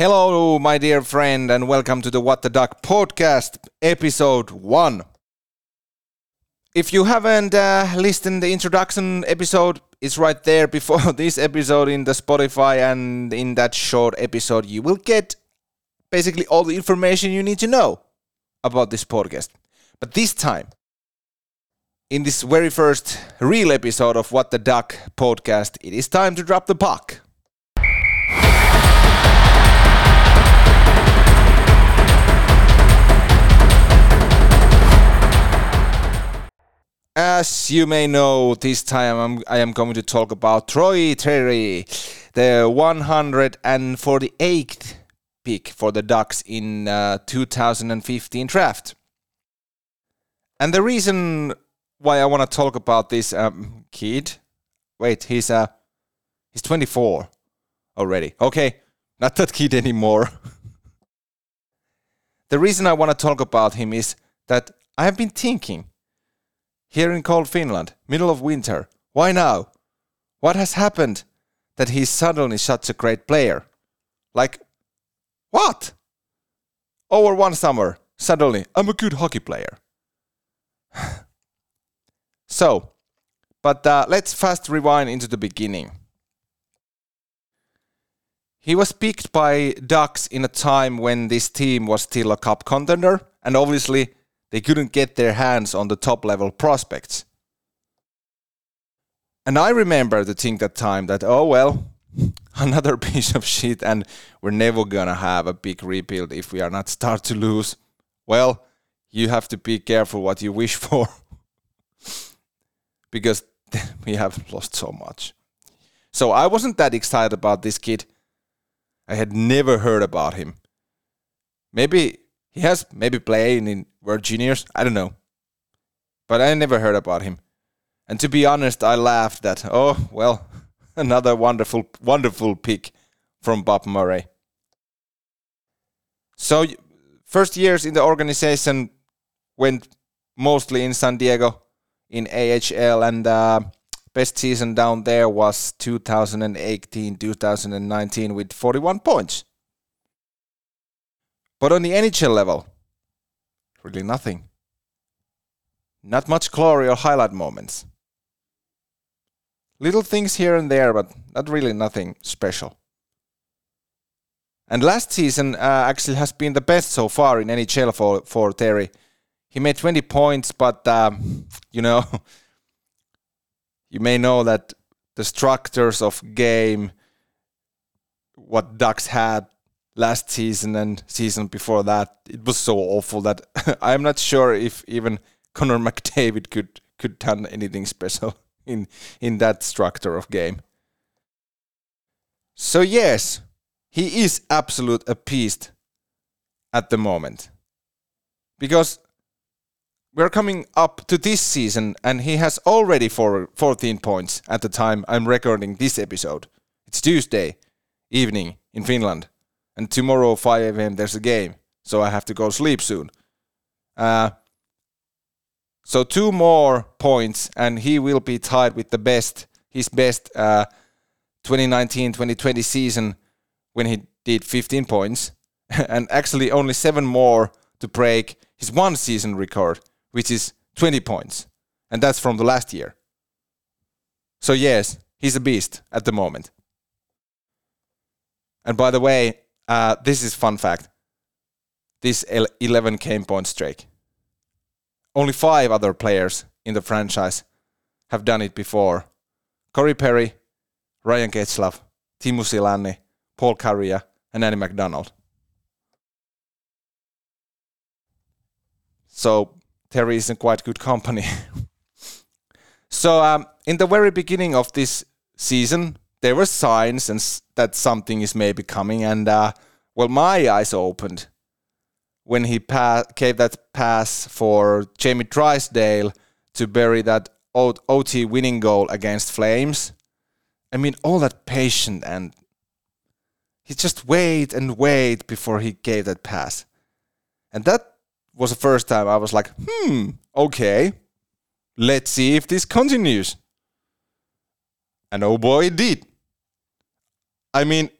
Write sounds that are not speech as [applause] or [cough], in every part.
Hello, my dear friend, and welcome to the What the Duck podcast, episode one. If you haven't uh, listened the introduction episode, it's right there before [laughs] this episode in the Spotify, and in that short episode, you will get basically all the information you need to know about this podcast. But this time, in this very first real episode of What the Duck podcast, it is time to drop the puck. As you may know, this time I'm, I am going to talk about Troy Terry, the 148th pick for the Ducks in uh, 2015 draft. And the reason why I want to talk about this um, kid, wait, he's uh, he's 24 already. Okay, not that kid anymore. [laughs] the reason I want to talk about him is that I have been thinking here in cold Finland, middle of winter. Why now? What has happened that he's suddenly such a great player? Like, what? Over one summer, suddenly, I'm a good hockey player. [sighs] so, but uh, let's fast rewind into the beginning. He was picked by Ducks in a time when this team was still a cup contender, and obviously they couldn't get their hands on the top level prospects. And I remember to think that time that, oh well, [laughs] another [laughs] piece of shit, and we're never gonna have a big rebuild if we are not start to lose. Well, you have to be careful what you wish [laughs] for because we have lost so much. So I wasn't that excited about this kid. I had never heard about him. Maybe he has maybe played in World Juniors. I don't know. But I never heard about him. And to be honest, I laughed that, oh, well, [laughs] another wonderful, wonderful pick from Bob Murray. So, first years in the organization went mostly in San Diego in AHL, and uh, best season down there was 2018 2019 with 41 points. But on the NHL level, really nothing. Not much glory or highlight moments. Little things here and there, but not really nothing special. And last season uh, actually has been the best so far in NHL for, for Terry. He made 20 points, but um, [laughs] you know, [laughs] you may know that the structures of game, what Ducks had last season and season before that, it was so awful that [laughs] I'm not sure if even Connor [laughs] McDavid could could done anything special [laughs] in in that structure of game. So yes, he is absolute a beast at the moment. Because we're coming up to this season and he has already for 14 points at the time I'm recording this episode. It's Tuesday evening in Finland and tomorrow 5 a.m. there's a game, so I have to go sleep soon. Uh, so two more points, and he will be tied with the best, his best 2019-2020 uh, season when he did 15 points, [laughs] and actually only seven more to break his one season record, which is 20 points, and that's from the last year. So yes, he's a beast at the moment. And by the way, uh, this is fun fact. This 11 game point streak. Only five other players in the franchise have done it before. Corey Perry, Ryan Getzlaf, Teemu Selanne, Paul Kariya, and Andy McDonald. So Terry is in quite good company. [laughs] so um, in the very beginning of this season, there were signs and that something is maybe coming, and uh, well, my eyes opened when he pa- gave that pass for Jamie Drysdale to bury that OT winning goal against Flames. I mean, all that patience and he just waited and waited before he gave that pass. And that was the first time I was like, hmm, okay, let's see if this continues. And oh boy, it did. I mean,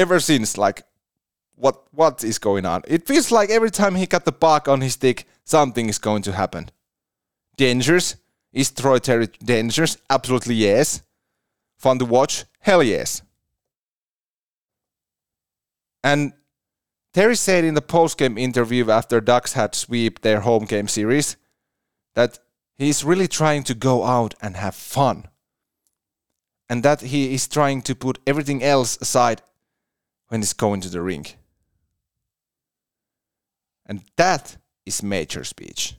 ever since. Like, what what is going on? It feels like every time he got the puck on his stick, something is going to happen. Dangerous is Troy Terry dangerous? Absolutely yes. Fun to watch? Hell yes. And Terry said in the post-game interview after Ducks had sweep their home game series that he's really trying to go out and have fun. And that he is trying to put everything else aside when he's going to the ring. And that is major speech.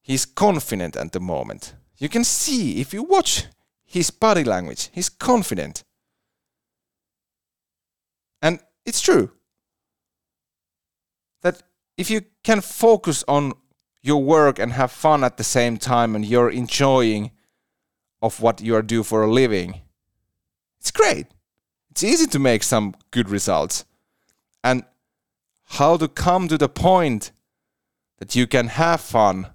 He's confident at the moment. You can see if you watch his body language, he's confident. And it's true that if you can focus on your work and have fun at the same time and you're enjoying of what you are do for a living, it's great. It's easy to make some good results. And how to come to the point that you can have fun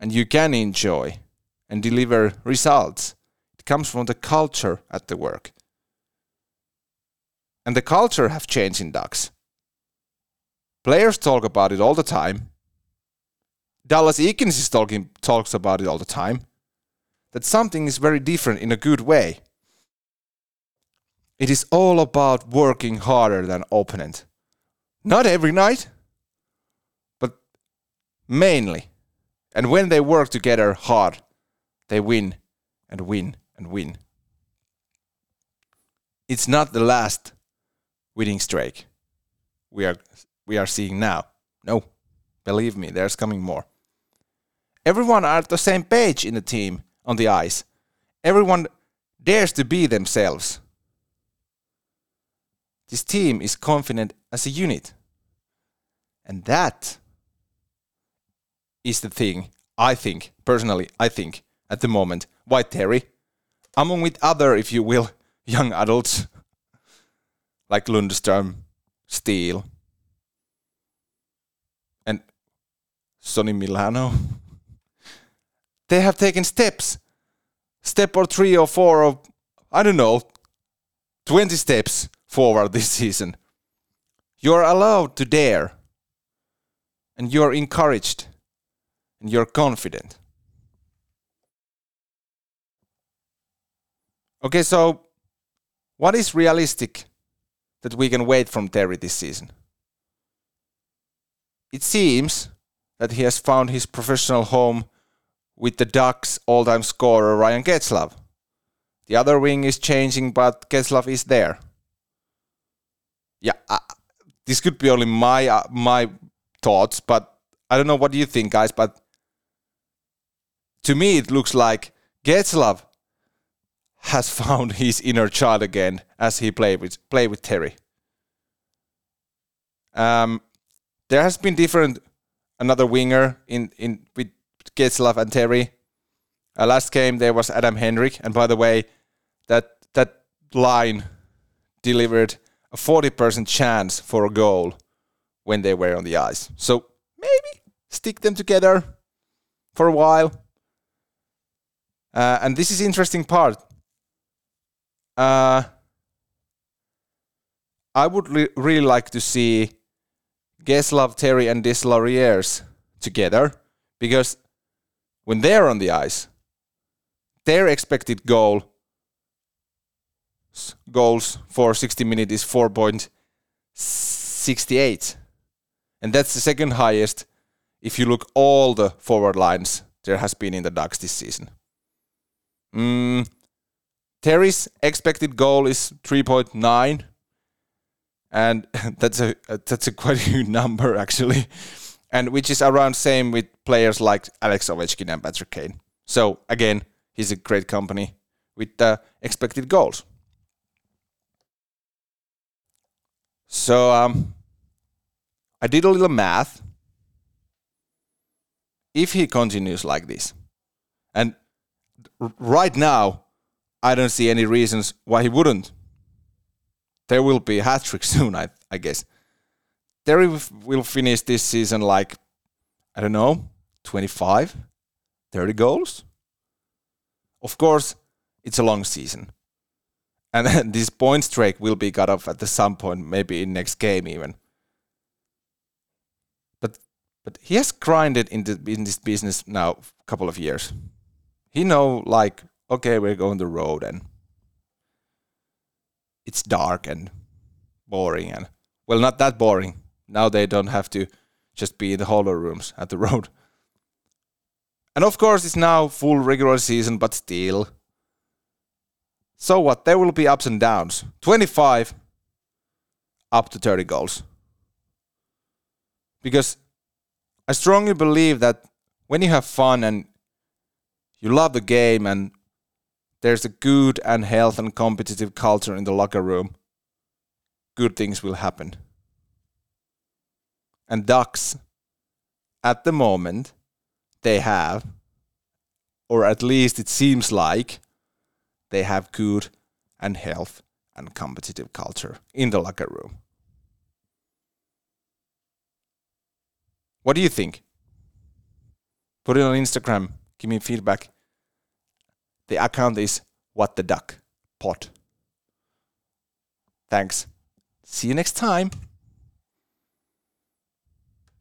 and you can enjoy and deliver results. It comes from the culture at the work. And the culture have changed in Ducks. Players talk about it all the time. Dallas Eakins is talking talks about it all the time. That something is very different in a good way. It is all about working harder than opponent. Not every night, but mainly. And when they work together hard, they win and win and win. It's not the last winning streak we are we are seeing now. No, believe me, there's coming more. Everyone are at the same page in the team on the ice. Everyone dares to be themselves. This team is confident as a unit. And that is the thing, I think, personally, I think, at the moment, why Terry, among with other, if you will, [laughs] young adults, [laughs] like Lundström, Steel, and Sonny Milano, [laughs] they have taken steps, step or three or four or, I don't know, 20 steps forward this [laughs] season. You're allowed to dare, and you're encouraged and you're confident. Okay, so what is realistic that we can wait from Terry this season? It seems that he has found his professional home with the Ducks all time scorer Ryan Getzlaf. The other wing is changing, but Getzlaf is there. Yeah, this could be only my uh, my thoughts, but I don't know what you think, guys. But to me, it looks like Getzlaf has [laughs] found his inner child again as he played with play with Terry. Um, there has been different another winger in in with Getzlaf and Terry. Uh, last game there was Adam Henrique, and by the way, that that line delivered a forty percent chance for a goal when they were on the ice. So maybe stick them together for a while uh, and this is interesting part. Uh, I would re- really like to see Getzlaf, Terry, and Deslauriers together because when they're on the ice, their expected goal goals for 60 minutes is 4.68 and that's the second highest if you look all the forward lines there has been in the Ducks this season. Mm, Terry's expected goal is 3.9 and [laughs] that's a that's a quite huge number actually and which is around same with players like Alex Ovechkin and Patrick Kane. So again, he's a great company with the expected goals. So um, I did a little math. If he continues like this, and right now, I don't see any reasons why he wouldn't. There will be a hat trick [laughs] soon, I, I guess. Terry will finish this season like, I don't know, 25, 30 goals. Of course, it's a long season. And this point streak will be cut off at the some point, maybe in next game even. But but he has grinded in the in this business now a couple of years. He know like okay, we're going the road and it's dark and boring and well, not that boring. Now they don't have to just be in the hollow rooms at the [laughs] road. And of course, it's now full regular season, but still. So what? There will be ups and downs. 25 up to 30 goals. Because I strongly believe that when you have fun and you love the game and there's a good and health and competitive culture in the locker room, good things will happen. And Ducks, at the moment, they have, or at least it seems like, they have good and health and competitive culture in the locker room. What do you think? Put it on Instagram. Give me feedback. The account is what the duck pot. Thanks. See you next time.